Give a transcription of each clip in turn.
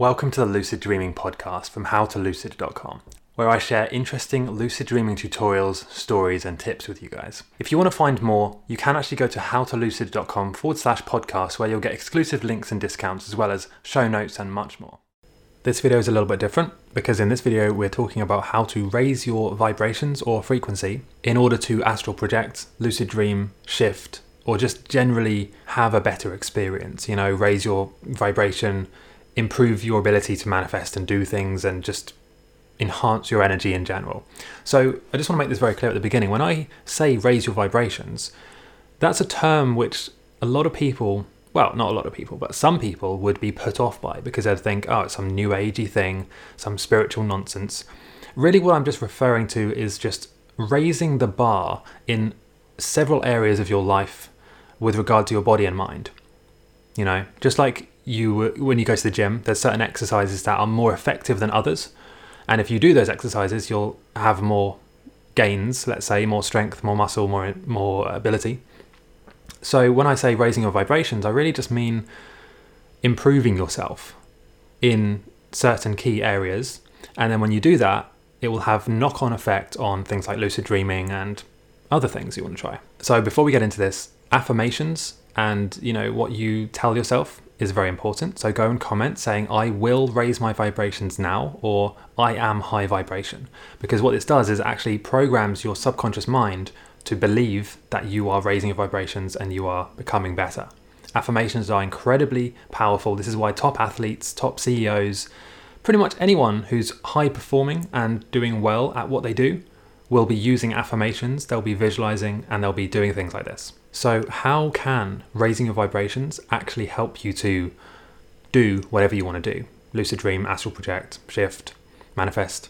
Welcome to the Lucid Dreaming podcast from howtolucid.com, where I share interesting lucid dreaming tutorials, stories, and tips with you guys. If you want to find more, you can actually go to howtolucid.com forward slash podcast, where you'll get exclusive links and discounts, as well as show notes and much more. This video is a little bit different because in this video we're talking about how to raise your vibrations or frequency in order to astral project, lucid dream, shift, or just generally have a better experience. You know, raise your vibration improve your ability to manifest and do things and just enhance your energy in general. So I just want to make this very clear at the beginning. When I say raise your vibrations, that's a term which a lot of people, well, not a lot of people, but some people would be put off by because they'd think, oh, it's some new agey thing, some spiritual nonsense. Really, what I'm just referring to is just raising the bar in several areas of your life with regard to your body and mind. You know, just like you when you go to the gym, there's certain exercises that are more effective than others, and if you do those exercises, you'll have more gains. Let's say more strength, more muscle, more more ability. So when I say raising your vibrations, I really just mean improving yourself in certain key areas, and then when you do that, it will have knock-on effect on things like lucid dreaming and other things you want to try. So before we get into this, affirmations and you know what you tell yourself is very important. So go and comment saying, I will raise my vibrations now, or I am high vibration. Because what this does is actually programs your subconscious mind to believe that you are raising your vibrations and you are becoming better. Affirmations are incredibly powerful. This is why top athletes, top CEOs, pretty much anyone who's high performing and doing well at what they do will be using affirmations, they'll be visualizing, and they'll be doing things like this. So, how can raising your vibrations actually help you to do whatever you want to do? Lucid dream, astral project, shift, manifest.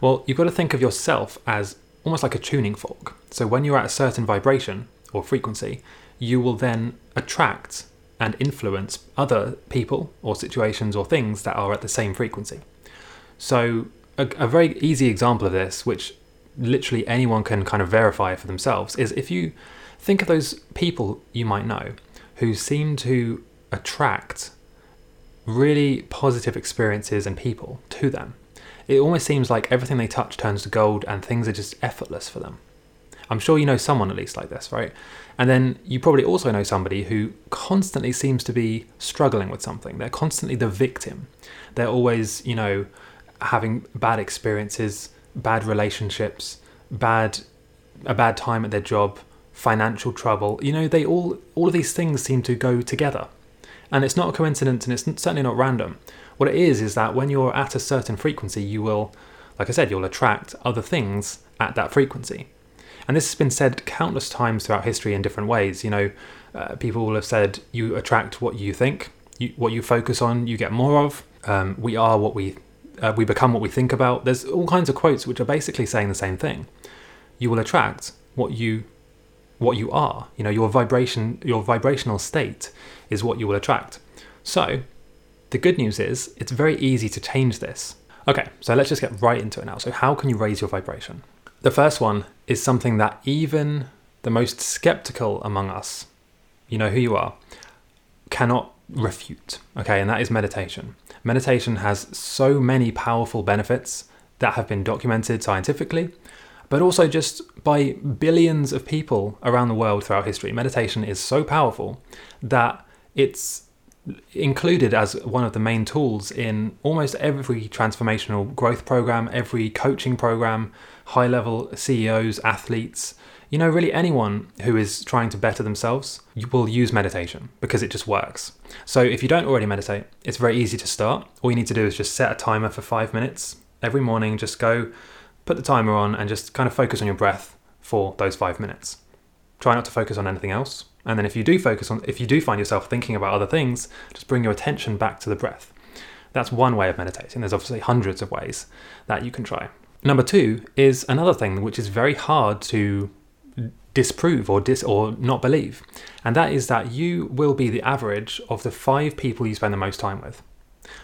Well, you've got to think of yourself as almost like a tuning fork. So, when you're at a certain vibration or frequency, you will then attract and influence other people or situations or things that are at the same frequency. So, a, a very easy example of this, which literally anyone can kind of verify for themselves, is if you Think of those people you might know who seem to attract really positive experiences and people to them. It almost seems like everything they touch turns to gold and things are just effortless for them. I'm sure you know someone at least like this, right? And then you probably also know somebody who constantly seems to be struggling with something. They're constantly the victim. They're always, you know, having bad experiences, bad relationships, bad a bad time at their job, financial trouble. You know, they all all of these things seem to go together. And it's not a coincidence and it's certainly not random. What it is is that when you're at a certain frequency, you will like I said, you'll attract other things at that frequency. And this has been said countless times throughout history in different ways. You know, uh, people will have said you attract what you think, you, what you focus on, you get more of. Um, we are what we uh, we become what we think about. There's all kinds of quotes which are basically saying the same thing. You will attract what you what you are. You know, your vibration, your vibrational state is what you will attract. So, the good news is it's very easy to change this. Okay, so let's just get right into it now. So, how can you raise your vibration? The first one is something that even the most skeptical among us, you know who you are, cannot refute. Okay, and that is meditation. Meditation has so many powerful benefits that have been documented scientifically but also just by billions of people around the world throughout history. Meditation is so powerful that it's included as one of the main tools in almost every transformational growth program, every coaching program, high level CEOs, athletes. You know, really anyone who is trying to better themselves will use meditation because it just works. So, if you don't already meditate, it's very easy to start. All you need to do is just set a timer for five minutes every morning, just go put the timer on and just kind of focus on your breath for those five minutes. Try not to focus on anything else. And then if you do focus on, if you do find yourself thinking about other things, just bring your attention back to the breath. That's one way of meditating. There's obviously hundreds of ways that you can try. Number two is another thing which is very hard to disprove or dis or not believe, and that is that you will be the average of the five people you spend the most time with.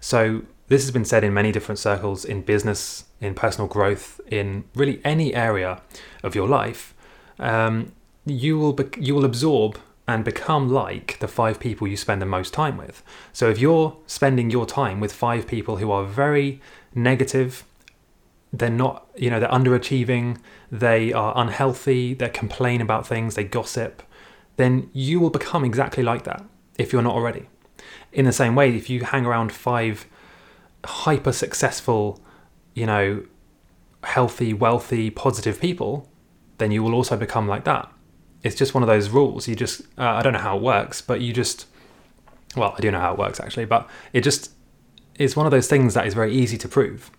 So this has been said in many different circles in business, in personal growth, in really any area of your life. Um, you will be- you will absorb and become like the five people you spend the most time with. So if you're spending your time with five people who are very negative, they're not, you know, they're underachieving, they are unhealthy, they complain about things, they gossip, then you will become exactly like that if you're not already. In the same way, if you hang around five hyper successful, you know, healthy, wealthy, positive people, then you will also become like that. It's just one of those rules. You just, uh, I don't know how it works, but you just, well, I do know how it works actually, but it just is one of those things that is very easy to prove.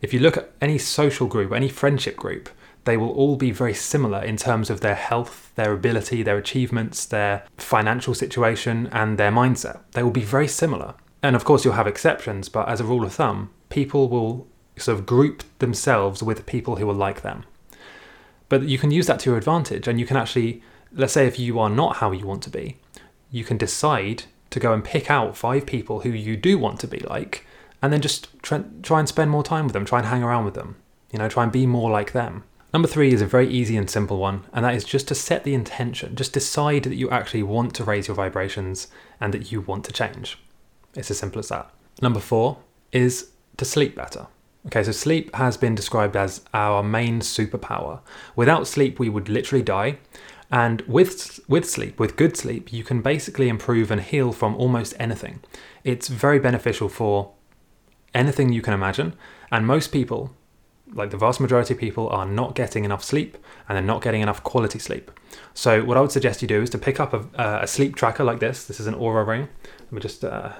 If you look at any social group, any friendship group, they will all be very similar in terms of their health, their ability, their achievements, their financial situation, and their mindset. They will be very similar. And of course, you'll have exceptions, but as a rule of thumb, people will sort of group themselves with people who are like them. But you can use that to your advantage, and you can actually, let's say, if you are not how you want to be, you can decide to go and pick out five people who you do want to be like, and then just try, try and spend more time with them, try and hang around with them, you know, try and be more like them. Number three is a very easy and simple one, and that is just to set the intention. Just decide that you actually want to raise your vibrations and that you want to change. It's as simple as that. Number four is to sleep better. Okay, so sleep has been described as our main superpower. Without sleep, we would literally die. And with with sleep, with good sleep, you can basically improve and heal from almost anything. It's very beneficial for anything you can imagine, and most people, like the vast majority of people, are not getting enough sleep and they're not getting enough quality sleep. So what I would suggest you do is to pick up a, a sleep tracker like this. This is an Oura ring. Let me just uh,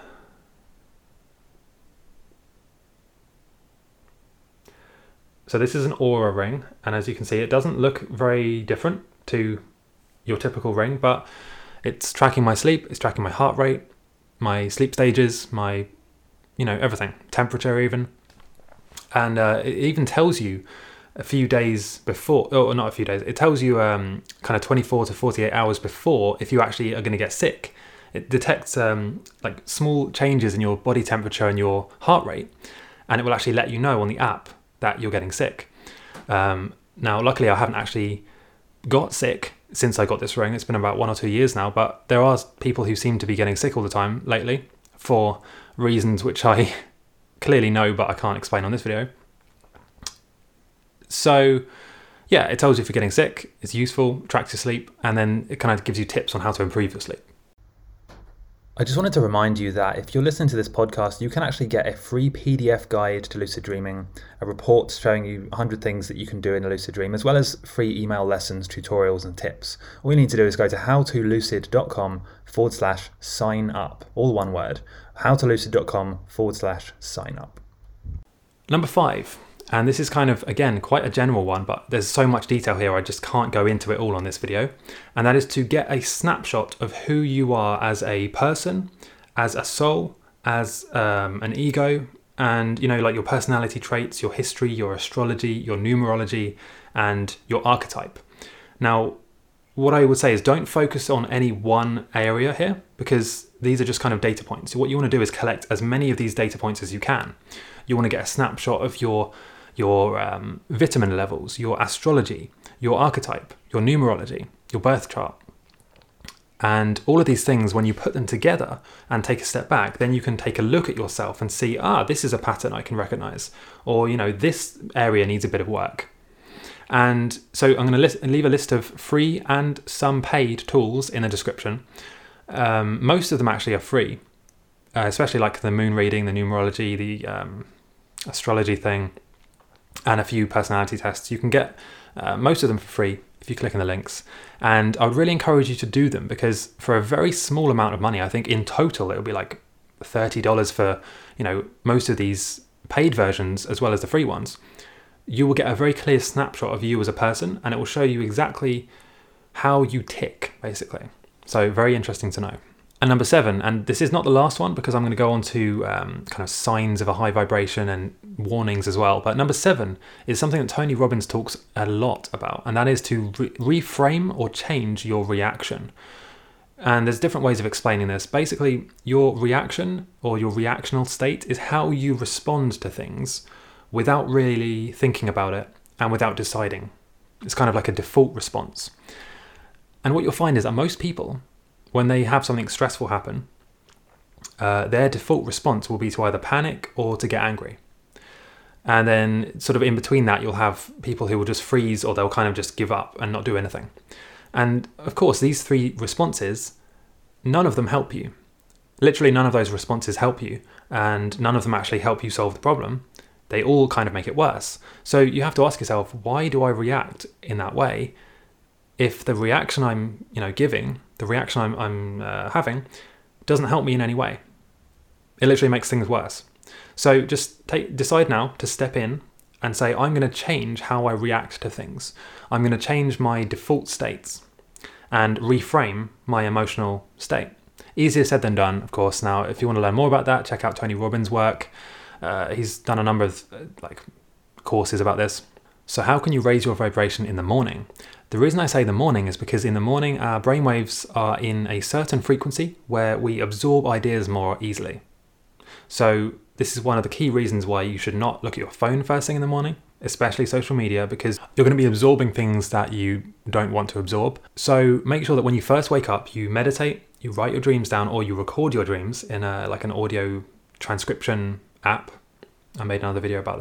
So this is an Oura ring, and as you can see, it doesn't look very different to your typical ring, but it's tracking my sleep, it's tracking my heart rate, my sleep stages, my, you know, everything, temperature even, and uh, it even tells you a few days before, or not a few days, it tells you um, kind of 24 to 48 hours before if you actually are going to get sick. It detects um, like small changes in your body temperature and your heart rate, and it will actually let you know on the app that you're getting sick. Um, now, luckily, I haven't actually got sick since I got this ring. It's been about one or two years now, but there are people who seem to be getting sick all the time lately for reasons which I clearly know, but I can't explain on this video. So, yeah, it tells you if you're getting sick, it's useful, tracks your sleep, and then it kind of gives you tips on how to improve your sleep. I just wanted to remind you that if you're listening to this podcast, you can actually get a free PDF guide to lucid dreaming, a report showing you 100 things that you can do in a lucid dream, as well as free email lessons, tutorials, and tips. All you need to do is go to howtolucid.com forward slash sign up, all one word, howtolucid.com forward slash sign up. Number five, and this is kind of, again, quite a general one, but there's so much detail here, I just can't go into it all on this video. And that is to get a snapshot of who you are as a person, as a soul, as um, an ego, and, you know, like your personality traits, your history, your astrology, your numerology, and your archetype. Now, what I would say is don't focus on any one area here because these are just kind of data points. So what you want to do is collect as many of these data points as you can. You want to get a snapshot of your your um, vitamin levels, your astrology, your archetype, your numerology, your birth chart. And all of these things, when you put them together and take a step back, then you can take a look at yourself and see, ah, this is a pattern I can recognize, or, you know, this area needs a bit of work. And so I'm going to leave a list of free and some paid tools in the description. Um, most of them actually are free, uh, especially like the moon reading, the numerology, the um, astrology thing and a few personality tests. You can get uh, most of them for free if you click on the links. And I would really encourage you to do them because for a very small amount of money, I think in total it will be like $30 for, you know, most of these paid versions as well as the free ones. You will get a very clear snapshot of you as a person and it will show you exactly how you tick basically. So very interesting to know. And number seven, and this is not the last one because I'm going to go on to um, kind of signs of a high vibration and warnings as well. But number seven is something that Tony Robbins talks a lot about, and that is to re- reframe or change your reaction. And there's different ways of explaining this. Basically, your reaction or your reactional state is how you respond to things without really thinking about it and without deciding. It's kind of like a default response. And what you'll find is that most people, when they have something stressful happen, uh, their default response will be to either panic or to get angry. And then, sort of in between that, you'll have people who will just freeze or they'll kind of just give up and not do anything. And of course, these three responses, none of them help you. Literally, none of those responses help you, and none of them actually help you solve the problem. They all kind of make it worse. So you have to ask yourself, why do I react in that way? If the reaction I'm, you know, giving, the reaction I'm, I'm uh, having, doesn't help me in any way, it literally makes things worse. So just take, decide now to step in and say, I'm going to change how I react to things. I'm going to change my default states and reframe my emotional state. Easier said than done, of course. Now, if you want to learn more about that, check out Tony Robbins' work. Uh, he's done a number of uh, like courses about this. So, how can you raise your vibration in the morning? The reason I say the morning is because in the morning our brainwaves are in a certain frequency where we absorb ideas more easily. So, this is one of the key reasons why you should not look at your phone first thing in the morning, especially social media, because you're going to be absorbing things that you don't want to absorb. So make sure that when you first wake up, you meditate, you write your dreams down, or you record your dreams in a like an audio transcription app. I made another video about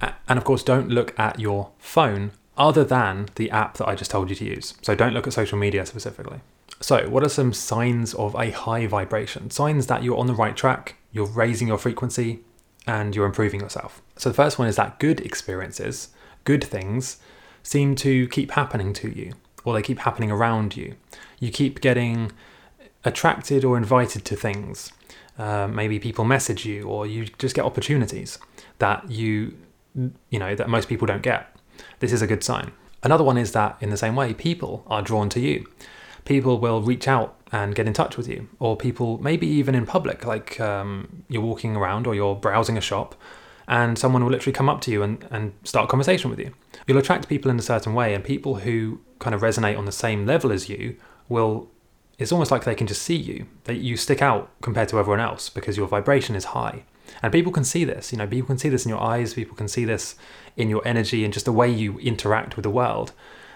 that. And of course, don't look at your phone other than the app that I just told you to use. So don't look at social media specifically. So, what are some signs of a high vibration? Signs that you're on the right track, you're raising your frequency, and you're improving yourself. So, the first one is that good experiences, good things, seem to keep happening to you, or they keep happening around you. You keep getting attracted or invited to things. Uh, maybe people message you, or you just get opportunities that you, you know, that most people don't get. This is a good sign. Another one is that, in the same way, people are drawn to you people will reach out and get in touch with you, or people maybe even in public, like um, you're walking around or you're browsing a shop, and someone will literally come up to you and, and start a conversation with you. You'll attract people in a certain way, and people who kind of resonate on the same level as you will. It's almost like they can just see you. That you stick out compared to everyone else because your vibration is high. And people can see this, you know, people can see this in your eyes, people can see this in your energy and just the way you interact with the world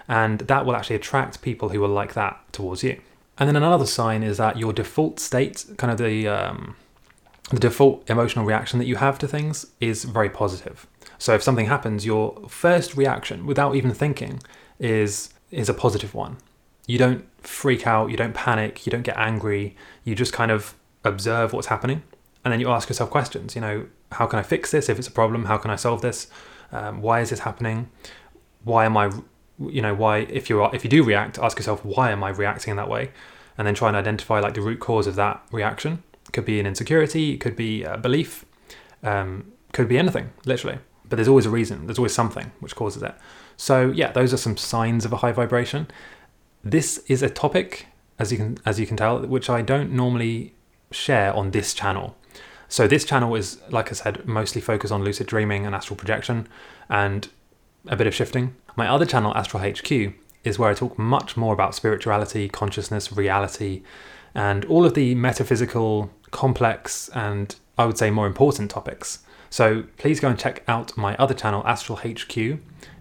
and that will actually attract people who are like that towards you. And then another sign is that your default state, kind of the um, the default emotional reaction that you have to things, is very positive. So if something happens, your first reaction, without even thinking, is is a positive one. You don't freak out, you don't panic, you don't get angry. You just kind of observe what's happening, and then you ask yourself questions. You know, how can I fix this? If it's a problem, how can I solve this? Um, why is this happening? Why am I you know why if you are if you do react ask yourself why am i reacting in that way and then try and identify like the root cause of that reaction it could be an insecurity it could be a belief um, could be anything literally but there's always a reason there's always something which causes it so yeah those are some signs of a high vibration this is a topic as you can as you can tell which i don't normally share on this channel so this channel is like i said mostly focused on lucid dreaming and astral projection and a bit of shifting my other channel, Astral HQ, is where I talk much more about spirituality, consciousness, reality, and all of the metaphysical, complex, and I would say more important topics. So please go and check out my other channel, Astral HQ,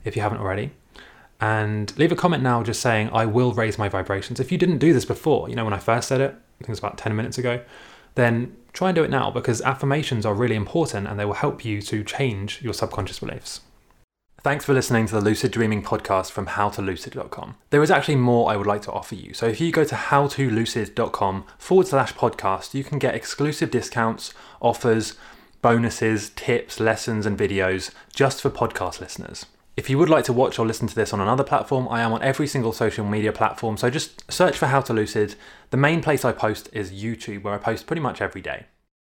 if you haven't already. And leave a comment now just saying, I will raise my vibrations. If you didn't do this before, you know, when I first said it, I think it was about 10 minutes ago, then try and do it now because affirmations are really important and they will help you to change your subconscious beliefs. Thanks for listening to the Lucid Dreaming podcast from howtolucid.com. There is actually more I would like to offer you. So if you go to howtolucid.com forward slash podcast, you can get exclusive discounts, offers, bonuses, tips, lessons, and videos just for podcast listeners. If you would like to watch or listen to this on another platform, I am on every single social media platform, so just search for How to Lucid. The main place I post is YouTube, where I post pretty much every day.